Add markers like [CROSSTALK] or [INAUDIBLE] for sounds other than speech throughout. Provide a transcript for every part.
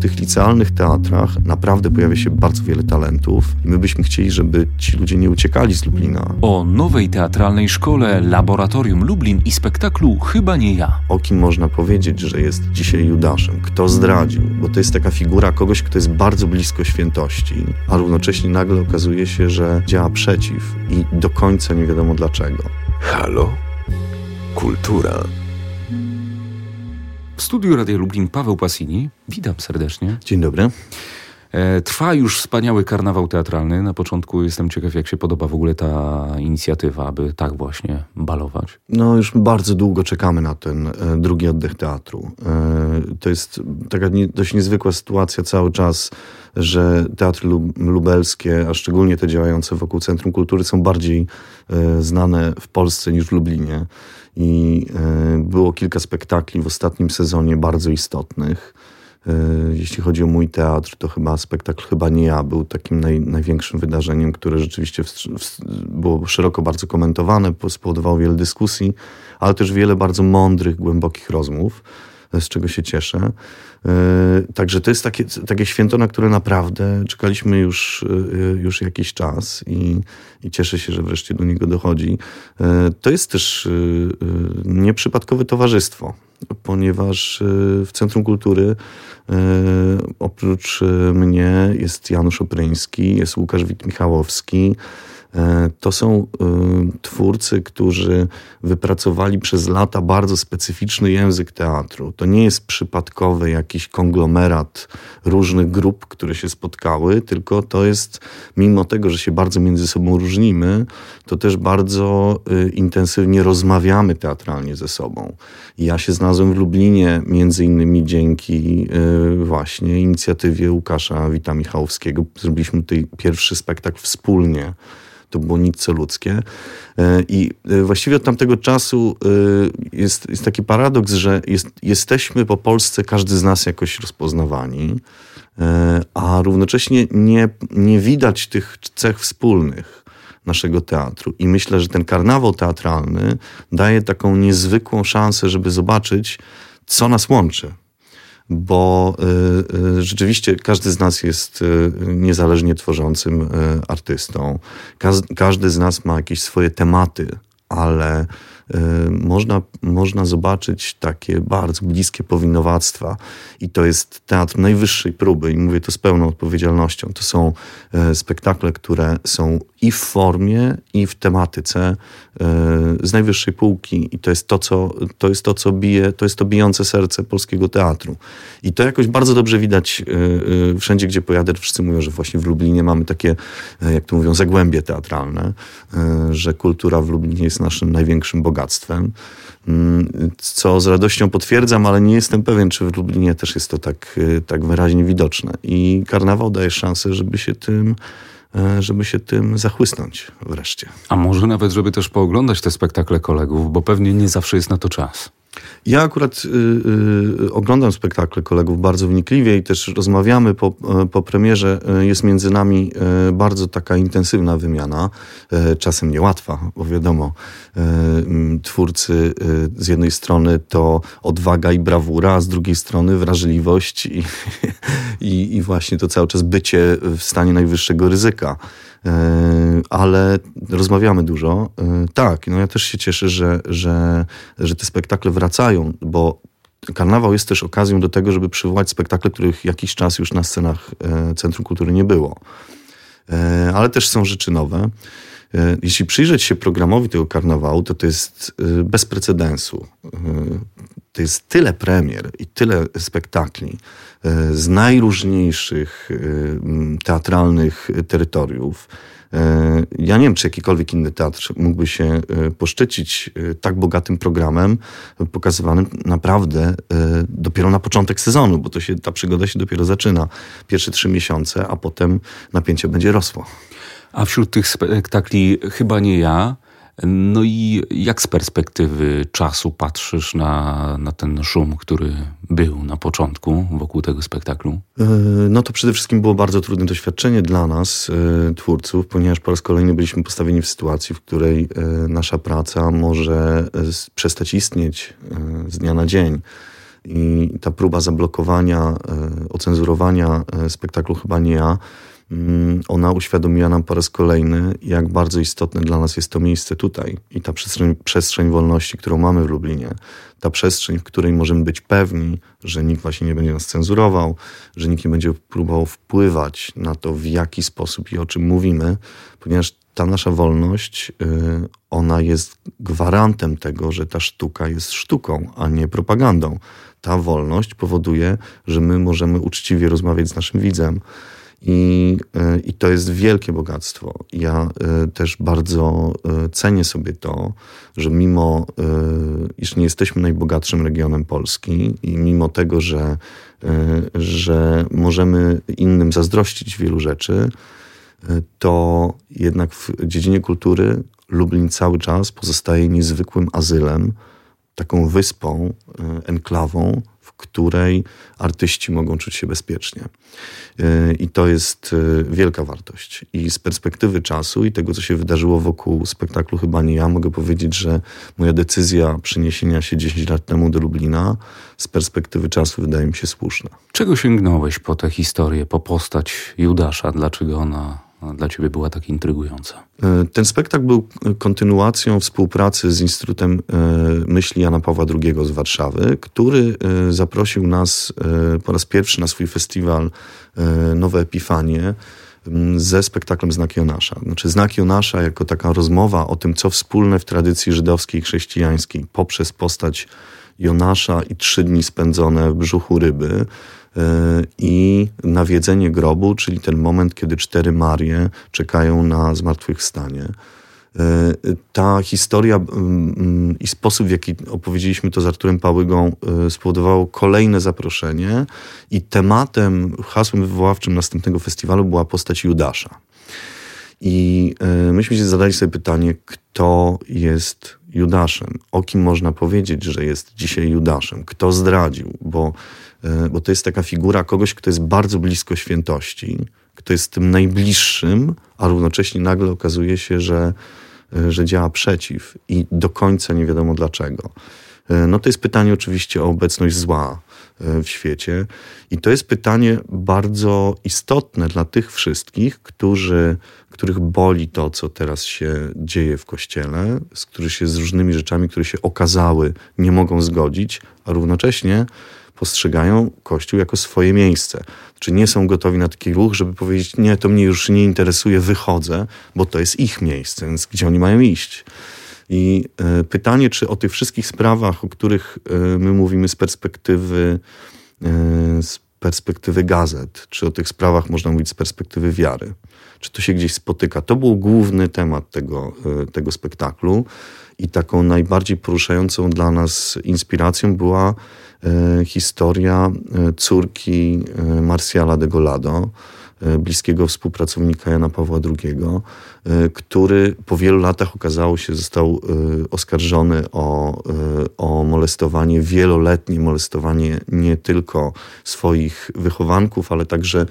tych licealnych teatrach naprawdę pojawia się bardzo wiele talentów i my byśmy chcieli, żeby ci ludzie nie uciekali z Lublina. O nowej teatralnej szkole Laboratorium Lublin i spektaklu Chyba nie ja. O kim można powiedzieć, że jest dzisiaj Judaszem? Kto zdradził? Bo to jest taka figura kogoś, kto jest bardzo blisko świętości, a równocześnie nagle okazuje się, że działa przeciw i do końca nie wiadomo dlaczego. Halo? Kultura. W studiu Radia Lublin Paweł Pasini. Witam serdecznie. Dzień dobry. E, trwa już wspaniały karnawał teatralny. Na początku jestem ciekaw, jak się podoba w ogóle ta inicjatywa, aby tak właśnie balować. No, już bardzo długo czekamy na ten e, drugi oddech teatru. E, to jest taka dość niezwykła sytuacja cały czas, że teatry lub, lubelskie, a szczególnie te działające wokół Centrum Kultury, są bardziej znane w Polsce niż w Lublinie. I było kilka spektakli w ostatnim sezonie bardzo istotnych. E, Jeśli chodzi o mój teatr, to chyba spektakl Chyba nie ja był takim naj, największym wydarzeniem, które rzeczywiście w, w, było szeroko bardzo komentowane, po- spowodowało wiele dyskusji, ale też wiele bardzo mądrych, głębokich rozmów, z czego się cieszę. E, Także to jest takie, takie święto, na które naprawdę czekaliśmy już, e, już jakiś czas i, i cieszę się, że wreszcie do niego dochodzi. E, To jest też nieprzypadkowe towarzystwo, ponieważ w Centrum Kultury oprócz mnie jest Janusz Opryński, jest Łukasz Wit-Michałowski. E, To są e, twórcy, którzy wypracowali przez lata bardzo specyficzny język teatru. To nie jest przypadkowy jakiś konglomerat różnych grup, które się spotkały, tylko to jest, mimo tego, że się bardzo między sobą różnimy, to też bardzo e, intensywnie rozmawiamy teatralnie ze sobą. Ja się znalazłem w Lublinie między innymi dzięki e, właśnie inicjatywie Łukasza Wita Michałowskiego. Zrobiliśmy tutaj pierwszy spektakl wspólnie to było nic co ludzkie. E, I e, właściwie od tamtego czasu e, jest, jest taki paradoks, że jest, jesteśmy po Polsce, każdy z nas jakoś rozpoznawani, a równocześnie nie, nie widać tych cech wspólnych naszego teatru. I myślę, że ten karnawał teatralny daje taką niezwykłą szansę, żeby zobaczyć, co nas łączy bo y, y, rzeczywiście każdy z nas jest y, niezależnie tworzącym artystą. Każdy z nas ma jakieś swoje tematy, ale można, można zobaczyć takie bardzo bliskie powinowactwa i to jest teatr najwyższej próby i mówię to z pełną odpowiedzialnością. To są y, spektakle, które są i w formie, i w tematyce y, z najwyższej półki i to jest to, co, to jest to, co bije, to jest to bijące serce polskiego teatru. I to jakoś bardzo dobrze widać y, y, wszędzie, gdzie pojadę. Wszyscy mówią, że właśnie w Lublinie mamy takie, y, jak to mówią, zagłębie teatralne, y, że kultura w Lublinie jest naszym największym bogactwem. Mm, Co z radością potwierdzam, ale nie jestem pewien, czy w Lublinie też jest to tak, y, tak wyraźnie widoczne. I karnawał daje szansę, żeby się tym, y, żeby się tym zachłysnąć wreszcie. A może nawet, żeby też pooglądać te spektakle kolegów, bo pewnie nie zawsze jest na to czas. Ja akurat y, y, oglądam spektakle kolegów bardzo wnikliwie i też rozmawiamy po, y, po premierze. Y, Jest między nami y, bardzo taka intensywna wymiana, czasem niełatwa, bo wiadomo, y, twórcy z jednej strony to odwaga i brawura, a z drugiej strony wrażliwość i, [LAUGHS] i, i właśnie to cały czas bycie w stanie najwyższego ryzyka. E, ale rozmawiamy dużo. E, Tak, no ja też się cieszę, że, że, że te spektakle wracają, bo karnawał jest też okazją do tego, żeby przywołać spektakle, których jakiś czas już na scenach e, Centrum Kultury nie było. Ale też są rzeczy nowe. E, Jeśli przyjrzeć się programowi tego karnawału, to to jest e, bez precedensu. E, To jest tyle premier i tyle spektakli z najróżniejszych teatralnych terytoriów. Ja nie wiem, czy jakikolwiek inny teatr mógłby się poszczycić tak bogatym programem, pokazywanym naprawdę dopiero na początek sezonu, bo to się, ta przygoda się dopiero zaczyna. Pierwsze trzy miesiące, a potem napięcie będzie rosło. A wśród tych spektakli chyba nie ja. No i jak z perspektywy czasu patrzysz na, na ten szum, który był na początku wokół tego spektaklu? E, No to przede wszystkim było bardzo trudne doświadczenie dla nas, e, twórców, ponieważ po raz kolejny byliśmy postawieni w sytuacji, w której e, nasza praca może przestać istnieć z dnia na dzień. i ta próba zablokowania, ocenzurowania spektaklu Chyba nie ja, ona uświadomiła nam po raz kolejny, jak bardzo istotne dla nas jest to miejsce tutaj i ta przestrzeń, przestrzeń wolności, którą mamy w Lublinie ta przestrzeń, w której możemy być pewni, że nikt właśnie nie będzie nas cenzurował, że nikt nie będzie próbował wpływać na to, w jaki sposób i o czym mówimy, ponieważ ta nasza wolność, y, ona jest gwarantem tego, że ta sztuka jest sztuką, a nie propagandą. Ta wolność powoduje, że my możemy uczciwie rozmawiać z naszym widzem, i, e, I to jest wielkie bogactwo. Ja e, też bardzo e, cenię sobie to, że mimo, iż nie jesteśmy najbogatszym regionem Polski i mimo tego, że, że możemy innym zazdrościć wielu rzeczy, to jednak w dziedzinie kultury Lublin cały czas pozostaje niezwykłym azylem, taką wyspą, enklawą, której artyści mogą czuć się bezpiecznie. E, I to jest e, wielka wartość. I z perspektywy czasu i tego, co się wydarzyło wokół spektaklu Chyba nie ja, mogę powiedzieć, że moja decyzja przeniesienia się 10 lat temu do Lublina z perspektywy czasu wydaje mi się słuszna. Czego sięgnąłeś po tę historię, po postać Judasza? Dlaczego ona dla ciebie była tak intrygująca? E, ten spektakl był kontynuacją współpracy z Instytutem e, Myśli Jana Pawła II z Warszawy, który e, zaprosił nas po raz pierwszy na swój festiwal Nowe Epifanie ze spektaklem Znak Jonasza. Znaczy Znak Jonasza jako taka rozmowa o tym, co wspólne w tradycji żydowskiej i chrześcijańskiej poprzez postać Jonasza i trzy dni spędzone w brzuchu ryby, i nawiedzenie grobu, czyli ten moment, kiedy cztery Marie czekają na zmartwychwstanie. E, ta historia i sposób, w jaki opowiedzieliśmy to z Arturem Pałygą, e, spowodowało kolejne zaproszenie i tematem, hasłem wywoławczym następnego festiwalu była postać Judasza. I myśmy się zadali sobie pytanie, kto jest Judaszem? O kim można powiedzieć, że jest dzisiaj Judaszem? Kto zdradził? Bo E, bo to jest taka figura kogoś, kto jest bardzo blisko świętości, kto jest tym najbliższym, a równocześnie nagle okazuje się, że, e, że działa przeciw i do końca nie wiadomo dlaczego. E, no to jest pytanie oczywiście o obecność zła w świecie i to jest pytanie bardzo istotne dla tych wszystkich, którzy, których boli to, co teraz się dzieje w Kościele, z których się z różnymi rzeczami, które się okazały, nie mogą zgodzić, a równocześnie postrzegają Kościół jako swoje miejsce. Czy nie są gotowi na taki ruch, żeby powiedzieć, nie, to mnie już nie interesuje, wychodzę, bo to jest ich miejsce, więc gdzie oni mają iść? I y, pytanie, czy o tych wszystkich sprawach, o których y, my mówimy z perspektywy, y, z perspektywy gazet, czy o tych sprawach można mówić z perspektywy wiary, czy to się gdzieś spotyka. To był główny temat tego, tego spektaklu i taką najbardziej poruszającą dla nas inspiracją była E, historia e, córki e, Marsjala de Golado, bliskiego współpracownika Jana Pawła II, który po wielu latach okazało się, został oskarżony o, o molestowanie, wieloletnie molestowanie nie tylko swoich wychowanków, ale także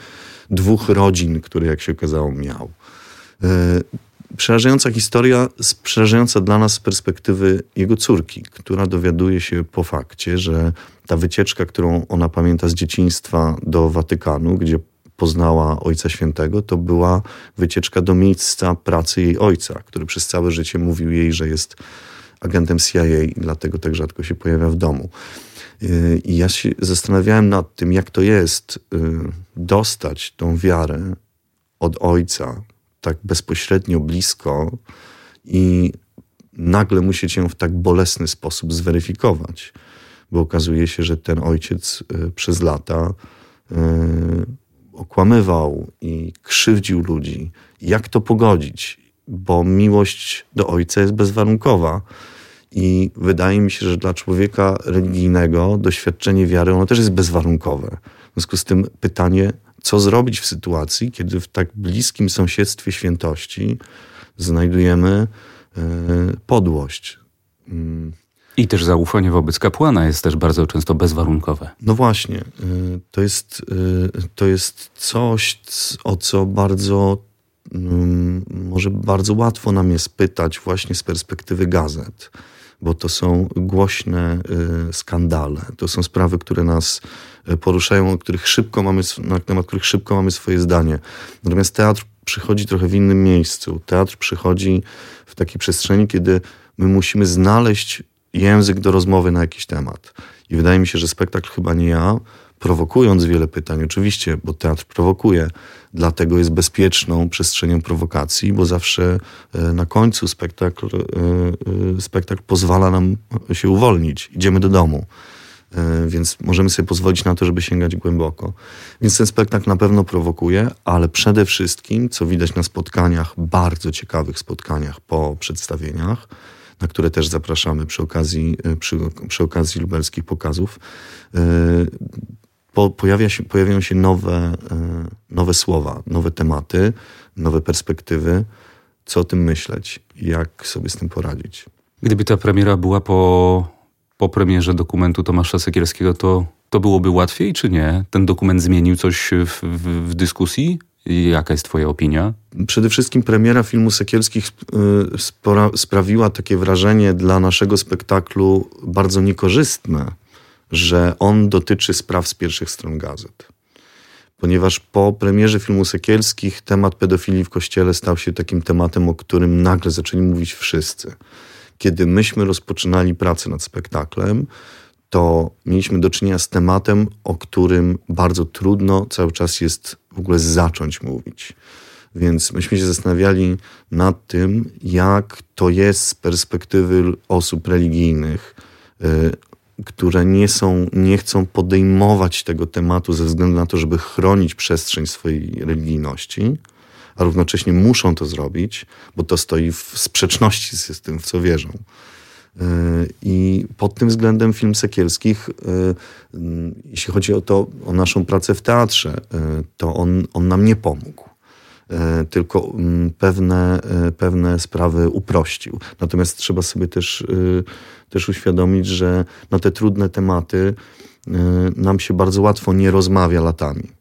dwóch rodzin, które jak się okazało miał. Przerażająca historia, przerażająca dla nas z perspektywy jego córki, która dowiaduje się po fakcie, że ta wycieczka, którą ona pamięta z dzieciństwa do Watykanu, gdzie poznała Ojca Świętego, to była wycieczka do miejsca pracy jej ojca, który przez całe życie mówił jej, że jest agentem CIA i dlatego tak rzadko się pojawia w domu. I ja się zastanawiałem nad tym, jak to jest y, dostać tą wiarę od ojca, tak bezpośrednio blisko i nagle musieć ją w tak bolesny sposób zweryfikować, bo okazuje się, że ten ojciec e, przez lata okłamywał i krzywdził ludzi. Jak to pogodzić? Bo miłość do ojca jest bezwarunkowa. I wydaje mi się, że dla człowieka religijnego doświadczenie wiary ono też jest bezwarunkowe. W związku z tym pytanie, co zrobić w sytuacji, kiedy w tak bliskim sąsiedztwie świętości znajdujemy e, podłość. I też zaufanie wobec kapłana jest też bardzo często bezwarunkowe. No właśnie. E, to jest, e, to jest coś, o co bardzo mm, może bardzo łatwo nam jest pytać właśnie z perspektywy gazet. bo to są głośne skandale, to są sprawy, które nas poruszają, o których szybko mamy, na temat których szybko mamy swoje zdanie. Natomiast teatr przychodzi trochę w innym miejscu. Teatr przychodzi w takiej przestrzeni, kiedy my musimy znaleźć język do rozmowy na jakiś temat. I wydaje mi się, że spektakl chyba nie ja, prowokując wiele pytań, oczywiście, bo teatr prowokuje, dlatego jest bezpieczną przestrzenią prowokacji, bo zawsze e, na końcu spektakl, e, e, spektakl pozwala nam się uwolnić. Idziemy do domu. Więc możemy sobie pozwolić na to, żeby sięgać głęboko. Więc ten spektakl na pewno prowokuje, ale przede wszystkim, co widać na spotkaniach, bardzo ciekawych spotkaniach po przedstawieniach, na które też zapraszamy przy okazji, e, przy, przy okazji lubelskich pokazów, e, po, pojawia się, pojawiają się nowe, e, nowe słowa, nowe tematy, nowe perspektywy. Co o tym myśleć? Jak sobie z tym poradzić? Gdyby ta premiera była po, po premierze dokumentu Tomasza Sekielskiego, to, to byłoby łatwiej, czy nie? Ten dokument zmienił coś w, w, w dyskusji? Jaka jest Twoja opinia? Przede wszystkim premiera filmu Sekielskich y, sprawiła takie wrażenie dla naszego spektaklu bardzo niekorzystne, że on dotyczy spraw z pierwszych stron gazet. Ponieważ po premierze filmu Sekielskich temat pedofilii w kościele stał się takim tematem, o którym nagle zaczęli mówić wszyscy. Kiedy myśmy rozpoczynali pracę nad spektaklem, to mieliśmy do czynienia z tematem, o którym bardzo trudno cały czas jest w ogóle zacząć mówić. Więc myśmy się zastanawiali nad tym, jak to jest z perspektywy osób religijnych, y, które nie, są, nie chcą podejmować tego tematu ze względu na to, żeby chronić przestrzeń swojej religijności, a równocześnie muszą to zrobić, bo to stoi w sprzeczności z tym, w co wierzą. I pod tym względem film Sekielskich, e, jeśli chodzi o to, o naszą pracę w teatrze, e, to on, on nam nie pomógł. E, tylko pewne, pewne sprawy uprościł. Natomiast trzeba sobie też, też uświadomić, że na te trudne tematy nam się bardzo łatwo nie rozmawia latami.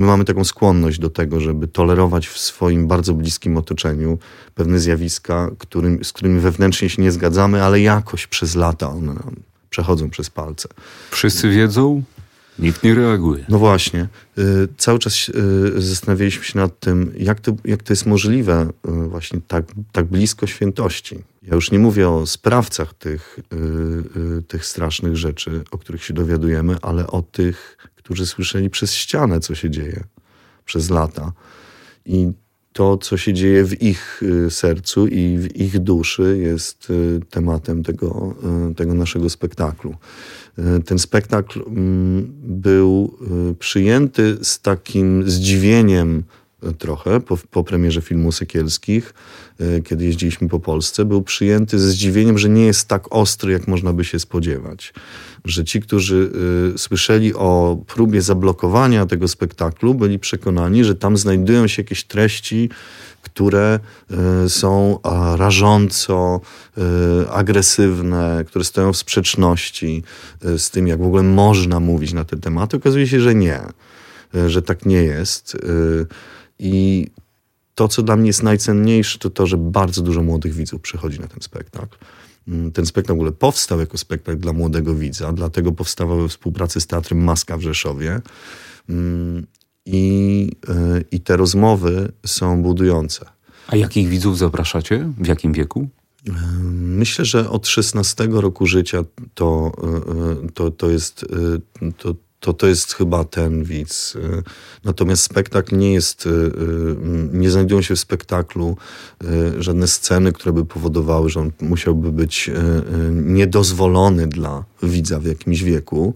My mamy taką skłonność do tego, żeby tolerować w swoim bardzo bliskim otoczeniu pewne zjawiska, którym, z którymi wewnętrznie się nie zgadzamy, ale jakoś przez lata one nam przechodzą przez palce. Wszyscy wiedzą, Nikt nie reaguje. No właśnie. Y, cały czas y, zastanawialiśmy się nad tym, jak to, jak to jest możliwe y, właśnie tak, tak blisko świętości. Ja już nie mówię o sprawcach tych, tych strasznych rzeczy, o których się dowiadujemy, ale o tych, którzy słyszeli przez ścianę, co się dzieje przez lata. I to, co się dzieje w ich y, sercu i w ich duszy, jest y, tematem tego, y, tego naszego spektaklu. Ten spektakl mm, był przyjęty z takim zdziwieniem trochę po, po premierze filmu Sekielskich, kiedy jeździliśmy po Polsce, był przyjęty ze zdziwieniem, że nie jest tak ostry, jak można by się spodziewać że ci, którzy y, słyszeli o próbie zablokowania tego spektaklu, byli przekonani, że tam znajdują się jakieś treści, które y, są rażąco agresywne, które stoją w sprzeczności z tym, jak w ogóle można mówić na te tematy. Okazuje się, że nie, że tak nie jest. I to, co dla mnie jest najcenniejsze, to to, że bardzo dużo młodych widzów przychodzi na ten spektakl. Mm, ten spektakl w ogóle powstał jako spektakl dla młodego widza, dlatego powstawał we współpracy z Teatrem Maska w Rzeszowie. Mm, I, e, I te rozmowy są budujące. A jakich widzów zapraszacie? W jakim wieku? E, myślę, że od 16 roku życia to, e, to, to jest to, to to jest chyba ten widz. Y, natomiast spektakl nie jest, y, y, nie znajdują się w spektaklu żadne sceny, które by powodowały, że on musiałby być niedozwolony dla widza w jakimś wieku.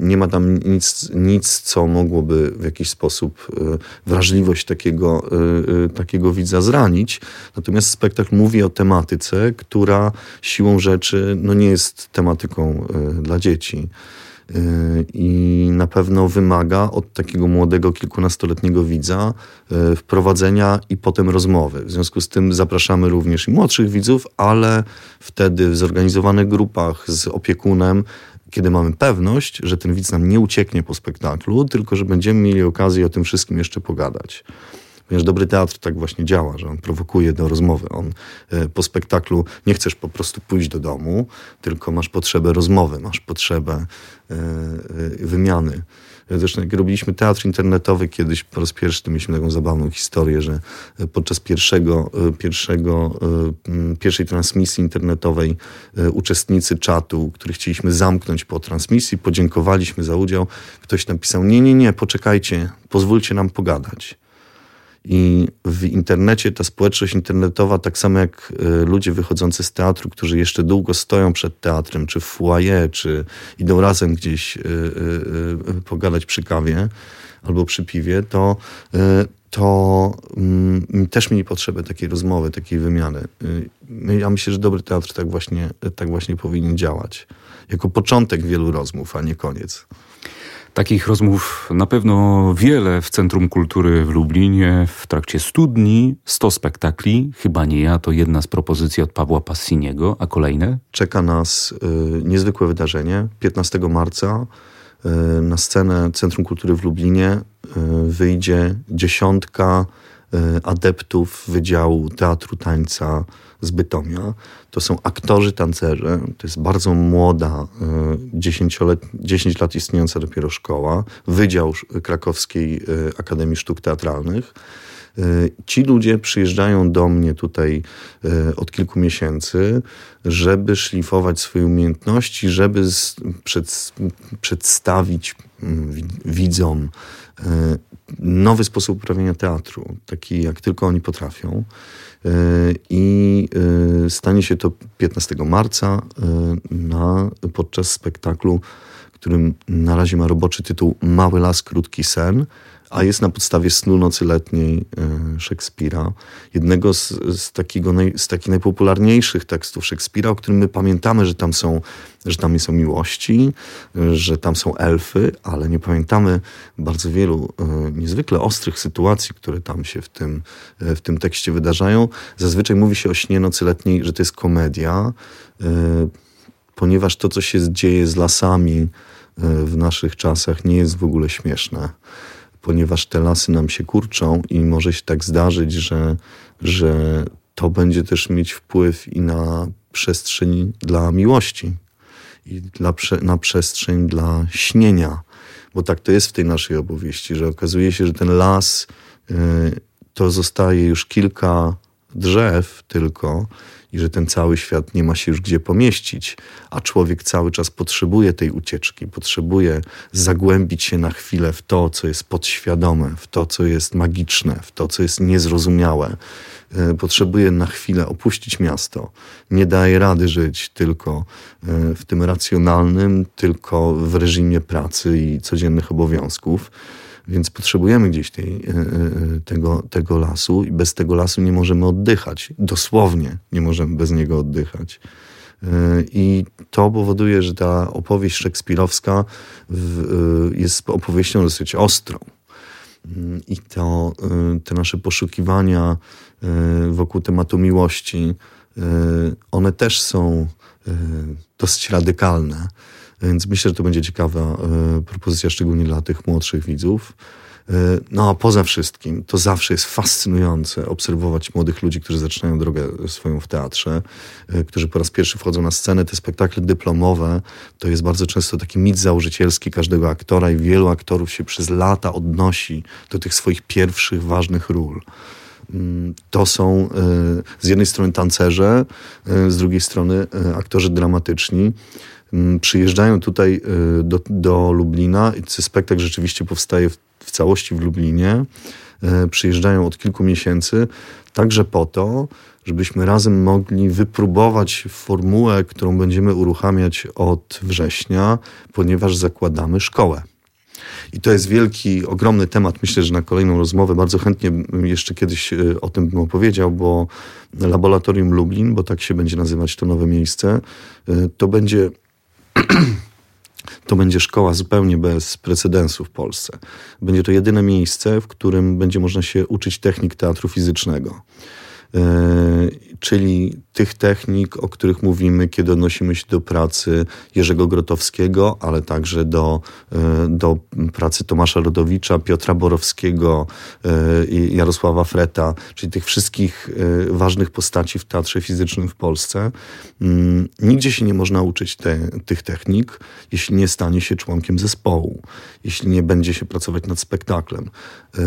Nie ma tam nic, nic co mogłoby w jakiś sposób wrażliwość takiego, takiego widza zranić. Natomiast spektakl mówi o tematyce, która siłą rzeczy no nie jest tematyką dla dzieci i na pewno wymaga od takiego młodego, kilkunastoletniego widza e, wprowadzenia i potem rozmowy. W związku z tym zapraszamy również i młodszych widzów, ale wtedy w zorganizowanych grupach z opiekunem, kiedy mamy pewność, że ten widz nam nie ucieknie po spektaklu, tylko że będziemy mieli okazję o tym wszystkim jeszcze pogadać Ponieważ dobry teatr tak właśnie działa, że on prowokuje do rozmowy. On e, po spektaklu nie chcesz po prostu pójść do domu, tylko masz potrzebę rozmowy, masz potrzebę e, e, wymiany. Zresztą jak robiliśmy teatr internetowy kiedyś po raz pierwszy, mieliśmy taką zabawną historię, że podczas pierwszego, pierwszego, pierwszej transmisji internetowej uczestnicy czatu, których chcieliśmy zamknąć po transmisji, podziękowaliśmy za udział. Ktoś napisał, nie, nie, nie, poczekajcie, pozwólcie nam pogadać. I w internecie ta społeczność internetowa, tak samo jak e, ludzie wychodzący z teatru, którzy jeszcze długo stoją przed teatrem, czy w foyer, czy idą razem gdzieś e, e, pogadać przy kawie albo przy piwie, to, to mm, też mieli potrzebę takiej rozmowy, takiej wymiany. Ja myślę, że dobry teatr tak właśnie, tak właśnie powinien działać. Jako początek wielu rozmów, a nie koniec. Takich rozmów na pewno wiele w Centrum Kultury w Lublinie w trakcie studni, 100 spektakli, chyba nie ja, to jedna z propozycji od Pawła Passiniego, a kolejne? Czeka nas y, niezwykłe wydarzenie. 15 marca y, na scenę Centrum Kultury w Lublinie y, wyjdzie dziesiątka y, adeptów Wydziału Teatru Tańca z Bytomia. To są aktorzy, tancerze. To jest bardzo młoda, 10, e, 10 lat istniejąca dopiero szkoła, Wydział Krakowskiej e, Akademii Sztuk Teatralnych. E, ci ludzie przyjeżdżają do mnie tutaj od kilku miesięcy, żeby szlifować swoje umiejętności, żeby przed, przedstawić mm, widzom nowy sposób uprawiania teatru, taki jak tylko oni potrafią. E, I e, stanie się to 15 marca e, na, podczas spektaklu, którym na razie ma roboczy tytuł Mały las, krótki sen a jest na podstawie snu nocy letniej e, Szekspira, jednego z, z, takiego naj, z takich najpopularniejszych tekstów Szekspira, o którym my pamiętamy, że tam są, że tam są miłości, że tam są elfy, ale nie pamiętamy bardzo wielu e, niezwykle ostrych sytuacji, które tam się w tym, e, w tym tekście wydarzają. Zazwyczaj mówi się o śnie nocy letniej, że to jest komedia, ponieważ to, co się dzieje z lasami w naszych czasach, nie jest w ogóle śmieszne ponieważ te lasy nam się kurczą i może się tak zdarzyć, że, że to będzie też mieć wpływ i na przestrzeń dla miłości, i dla, na przestrzeń dla śnienia. Bo tak to jest w tej naszej opowieści, że okazuje się, że ten las y, to zostaje już kilka drzew tylko i że ten cały świat nie ma się już gdzie pomieścić, a człowiek cały czas potrzebuje tej ucieczki, potrzebuje zagłębić się na chwilę w to, co jest podświadome, w to, co jest magiczne, w to, co jest niezrozumiałe. E, potrzebuje na chwilę opuścić miasto. Nie daje rady żyć tylko e, w tym racjonalnym, tylko w reżimie pracy i codziennych obowiązków więc potrzebujemy gdzieś tej, e, e, tego, tego lasu i bez tego lasu nie możemy oddychać. Dosłownie nie możemy bez niego oddychać. E, I to powoduje, że ta opowieść szekspirowska jest opowieścią dosyć ostrą. I to, te nasze poszukiwania wokół tematu miłości, one też są dosyć radykalne. Więc myślę, że to będzie ciekawa e, propozycja, szczególnie dla tych młodszych widzów. E, no a poza wszystkim, to zawsze jest fascynujące obserwować młodych ludzi, którzy zaczynają drogę swoją w teatrze, e, którzy po raz pierwszy wchodzą na scenę. Te spektakle dyplomowe to jest bardzo często taki mit założycielski każdego aktora i wielu aktorów się przez lata odnosi do tych swoich pierwszych ważnych ról. Mm, to są z jednej strony tancerze, z drugiej strony aktorzy dramatyczni. Mm, przyjeżdżają tutaj y, do, do Lublina spektakl rzeczywiście powstaje w, w całości w Lublinie. Y, przyjeżdżają od kilku miesięcy, także po to, żebyśmy razem mogli wypróbować formułę, którą będziemy uruchamiać od września, ponieważ zakładamy szkołę. I to jest wielki, ogromny temat. Myślę, że na kolejną rozmowę bardzo chętnie jeszcze kiedyś y, o tym bym opowiedział, bo Laboratorium Lublin, bo tak się będzie nazywać to nowe miejsce, to będzie [CLEARS THROAT] to będzie szkoła zupełnie bez precedensu w Polsce. Będzie to jedyne miejsce, w którym będzie można się uczyć technik teatru fizycznego. Yy, czyli tych technik, o których mówimy, kiedy odnosimy się do pracy Jerzego Grotowskiego, ale także do, do pracy Tomasza Rodowicza, Piotra Borowskiego, i Jarosława Freta, czyli tych wszystkich ważnych postaci w teatrze fizycznym w Polsce. Mm, nigdzie się nie można uczyć te, tych technik, jeśli nie stanie się członkiem zespołu, jeśli nie będzie się pracować nad spektaklem.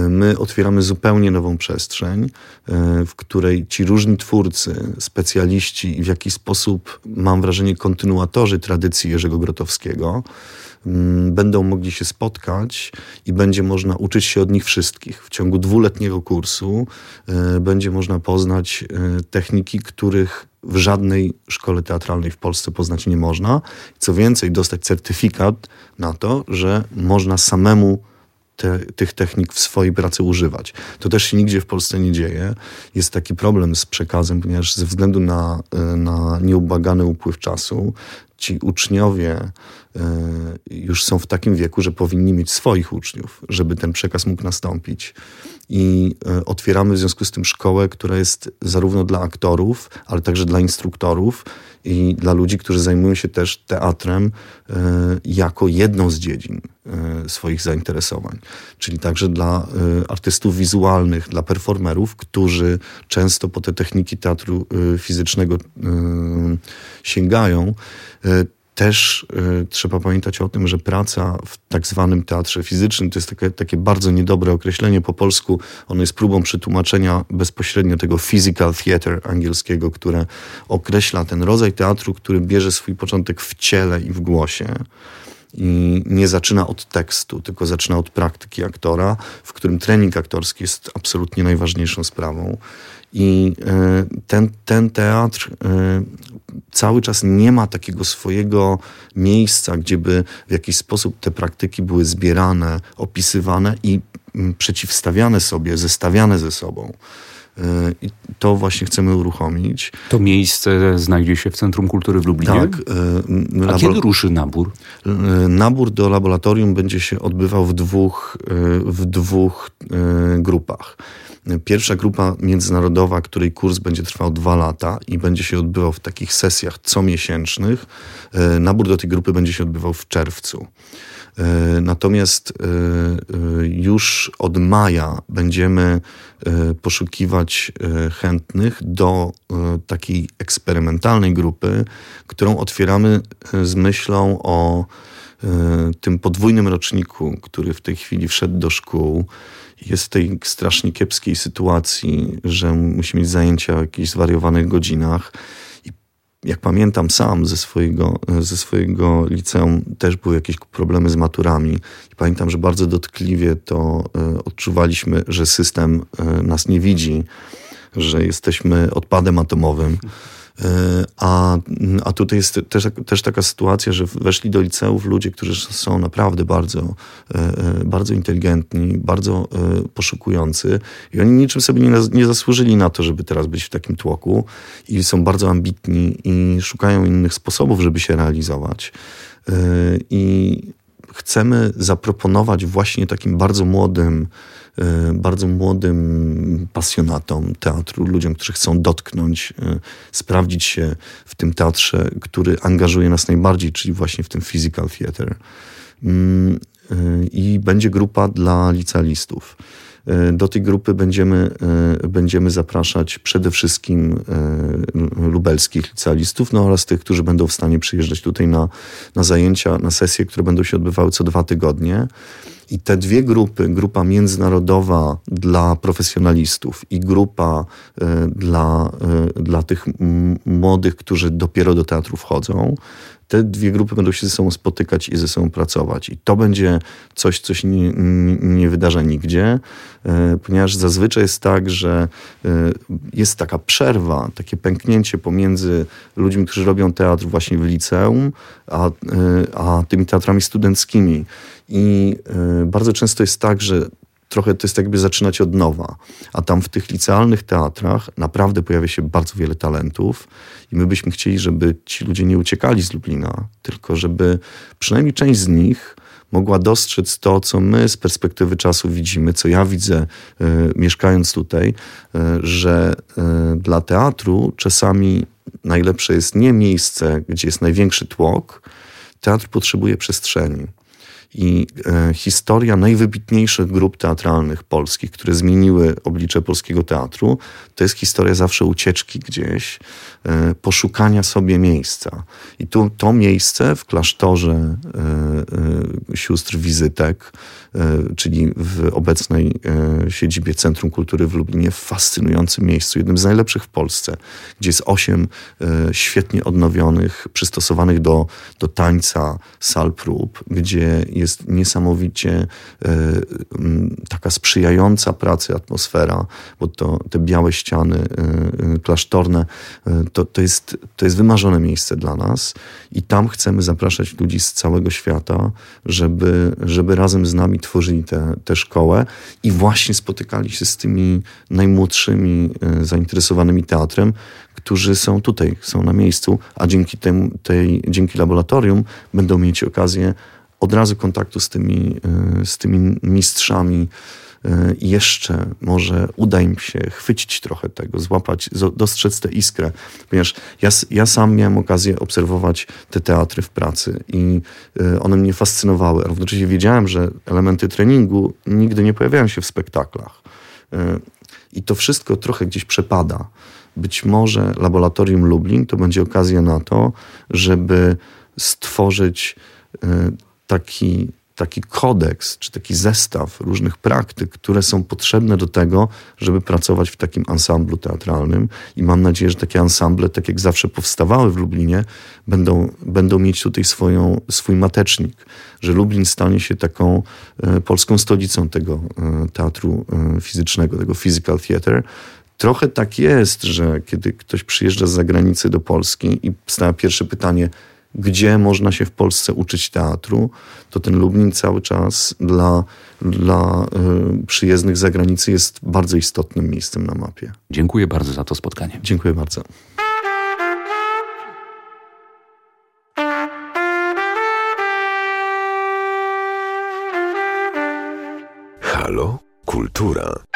My otwieramy zupełnie nową przestrzeń, w której ci różni twórcy, specjaliści i w jakiś sposób, mam wrażenie, kontynuatorzy tradycji Jerzego Grotowskiego, mm, będą mogli się spotkać i będzie można uczyć się od nich wszystkich. W ciągu dwuletniego kursu y, będzie można poznać y, techniki, których w żadnej szkole teatralnej w Polsce poznać nie można. Co więcej, dostać certyfikat na to, że można samemu te, tych technik w swojej pracy używać. To też się nigdzie w Polsce nie dzieje. Jest taki problem z przekazem, ponieważ ze względu na, na nieubagany upływ czasu, ci uczniowie e, już są w takim wieku, że powinni mieć swoich uczniów, żeby ten przekaz mógł nastąpić. I e, otwieramy w związku z tym szkołę, która jest zarówno dla aktorów, ale także dla instruktorów i dla ludzi, którzy zajmują się też teatrem e, jako jedną z dziedzin swoich zainteresowań. Czyli także dla artystów wizualnych, dla performerów, którzy często po te techniki teatru fizycznego sięgają też y, trzeba pamiętać o tym, że praca w tak zwanym teatrze fizycznym to jest takie, takie bardzo niedobre określenie po polsku. Ono jest próbą przetłumaczenia bezpośrednio tego physical theater angielskiego, które określa ten rodzaj teatru, który bierze swój początek w ciele i w głosie i nie zaczyna od tekstu, tylko zaczyna od praktyki aktora, w którym trening aktorski jest absolutnie najważniejszą sprawą. I e, ten, ten teatr e, cały czas nie ma takiego swojego miejsca, gdzie by w jakiś sposób te praktyki były zbierane, opisywane i mm, przeciwstawiane sobie, zestawiane ze sobą. E, I to właśnie chcemy uruchomić. To miejsce znajdzie się w Centrum Kultury w Lublinie? Tak. A kiedy ruszy nabór? Nabór do laboratorium będzie się odbywał w dwóch, w dwóch grupach. Pierwsza grupa międzynarodowa, której kurs będzie trwał dwa lata i będzie się odbywał w takich sesjach comiesięcznych. E, nabór do tej grupy będzie się odbywał w czerwcu. E, natomiast e, już od maja będziemy poszukiwać chętnych do takiej eksperymentalnej grupy, którą otwieramy z myślą o tym podwójnym roczniku, który w tej chwili wszedł do szkół jest w tej strasznie kiepskiej sytuacji, że musi mieć zajęcia o jakichś zwariowanych godzinach. I jak pamiętam sam ze swojego, ze swojego liceum, też były jakieś problemy z maturami. I pamiętam, że bardzo dotkliwie to e, odczuwaliśmy, że system e, nas nie widzi, że jesteśmy odpadem atomowym. E, a, a tutaj jest też, też taka sytuacja, że weszli do liceów ludzie, którzy są naprawdę bardzo, e, e, bardzo inteligentni, bardzo poszukujący i oni niczym sobie nie, nie zasłużyli na to, żeby teraz być w takim tłoku i są bardzo ambitni i szukają innych sposobów, żeby się realizować. I chcemy zaproponować właśnie takim bardzo młodym, bardzo młodym pasjonatom teatru, ludziom, którzy chcą dotknąć, e, sprawdzić się w tym teatrze, który angażuje nas najbardziej, czyli właśnie w tym physical theater. Mm, e, I będzie grupa dla licealistów. Do tej grupy będziemy, będziemy zapraszać przede wszystkim lubelskich licealistów, no oraz tych, którzy będą w stanie przyjeżdżać tutaj na, na zajęcia, na sesje, które będą się odbywały co dwa tygodnie. I te dwie grupy, grupa międzynarodowa dla profesjonalistów i grupa y, dla, y, dla tych młodych, którzy dopiero do teatru wchodzą, te dwie grupy będą się ze sobą spotykać i ze sobą pracować. I to będzie coś, co się nie, nie wydarza nigdzie, y, ponieważ zazwyczaj jest tak, że jest taka przerwa, takie pęknięcie pomiędzy ludźmi, którzy robią teatr właśnie w liceum, a, a tymi teatrami studenckimi. I bardzo często jest tak, że trochę to jest jakby zaczynać od nowa. A tam w tych licealnych teatrach naprawdę pojawia się bardzo wiele talentów i my byśmy chcieli, żeby ci ludzie nie uciekali z Lublina, tylko żeby przynajmniej część z nich mogła dostrzec to, co my z perspektywy czasu widzimy, co ja widzę y, mieszkając tutaj, y, że y, dla teatru czasami najlepsze jest nie miejsce, gdzie jest największy tłok. Teatr potrzebuje przestrzeni. I e, historia najwybitniejszych grup teatralnych polskich, które zmieniły oblicze polskiego teatru, to jest historia zawsze ucieczki gdzieś, e, poszukania sobie miejsca. I tu to miejsce w klasztorze e, e, sióstr Wizytek, e, czyli w obecnej e, siedzibie Centrum Kultury w Lublinie, w fascynującym miejscu, jednym z najlepszych w Polsce, gdzie jest osiem świetnie odnowionych, przystosowanych do, do tańca sal prób, gdzie jest niesamowicie taka sprzyjająca pracy atmosfera, bo to te białe ściany y, y, klasztorne, to, to, jest, to jest wymarzone miejsce dla nas i tam chcemy zapraszać ludzi z całego świata, żeby, żeby razem z nami tworzyli tę szkołę i właśnie spotykali się z tymi najmłodszymi zainteresowanymi teatrem, którzy są tutaj, są na miejscu, a dzięki, temu, tej, dzięki laboratorium będą mieć okazję od razu kontaktu z tymi, z tymi mistrzami i jeszcze może uda im się chwycić trochę tego, złapać, dostrzec tę iskrę, ponieważ ja, ja sam miałem okazję obserwować te teatry w pracy i e, one mnie fascynowały, równocześnie wiedziałem, że elementy treningu nigdy nie pojawiają się w spektaklach. E, I to wszystko trochę gdzieś przepada. Być może Laboratorium Lublin to będzie okazja na to, żeby stworzyć e, taki taki kodeks, czy taki zestaw różnych praktyk, które są potrzebne do tego, żeby pracować w takim ansamblu teatralnym. I mam nadzieję, że takie ansamble, tak jak zawsze powstawały w Lublinie, będą, będą mieć tutaj swoją, swój matecznik, że Lublin stanie się taką e, polską stolicą tego e, teatru e, fizycznego, tego physical theater. Trochę tak jest, że kiedy ktoś przyjeżdża z zagranicy do Polski i stawia pierwsze pytanie, gdzie można się w Polsce uczyć teatru, to ten Lublin cały czas dla, dla y, przyjezdnych z zagranicy jest bardzo istotnym miejscem na mapie. Dziękuję bardzo za to spotkanie. Dziękuję bardzo. Halo? Kultura.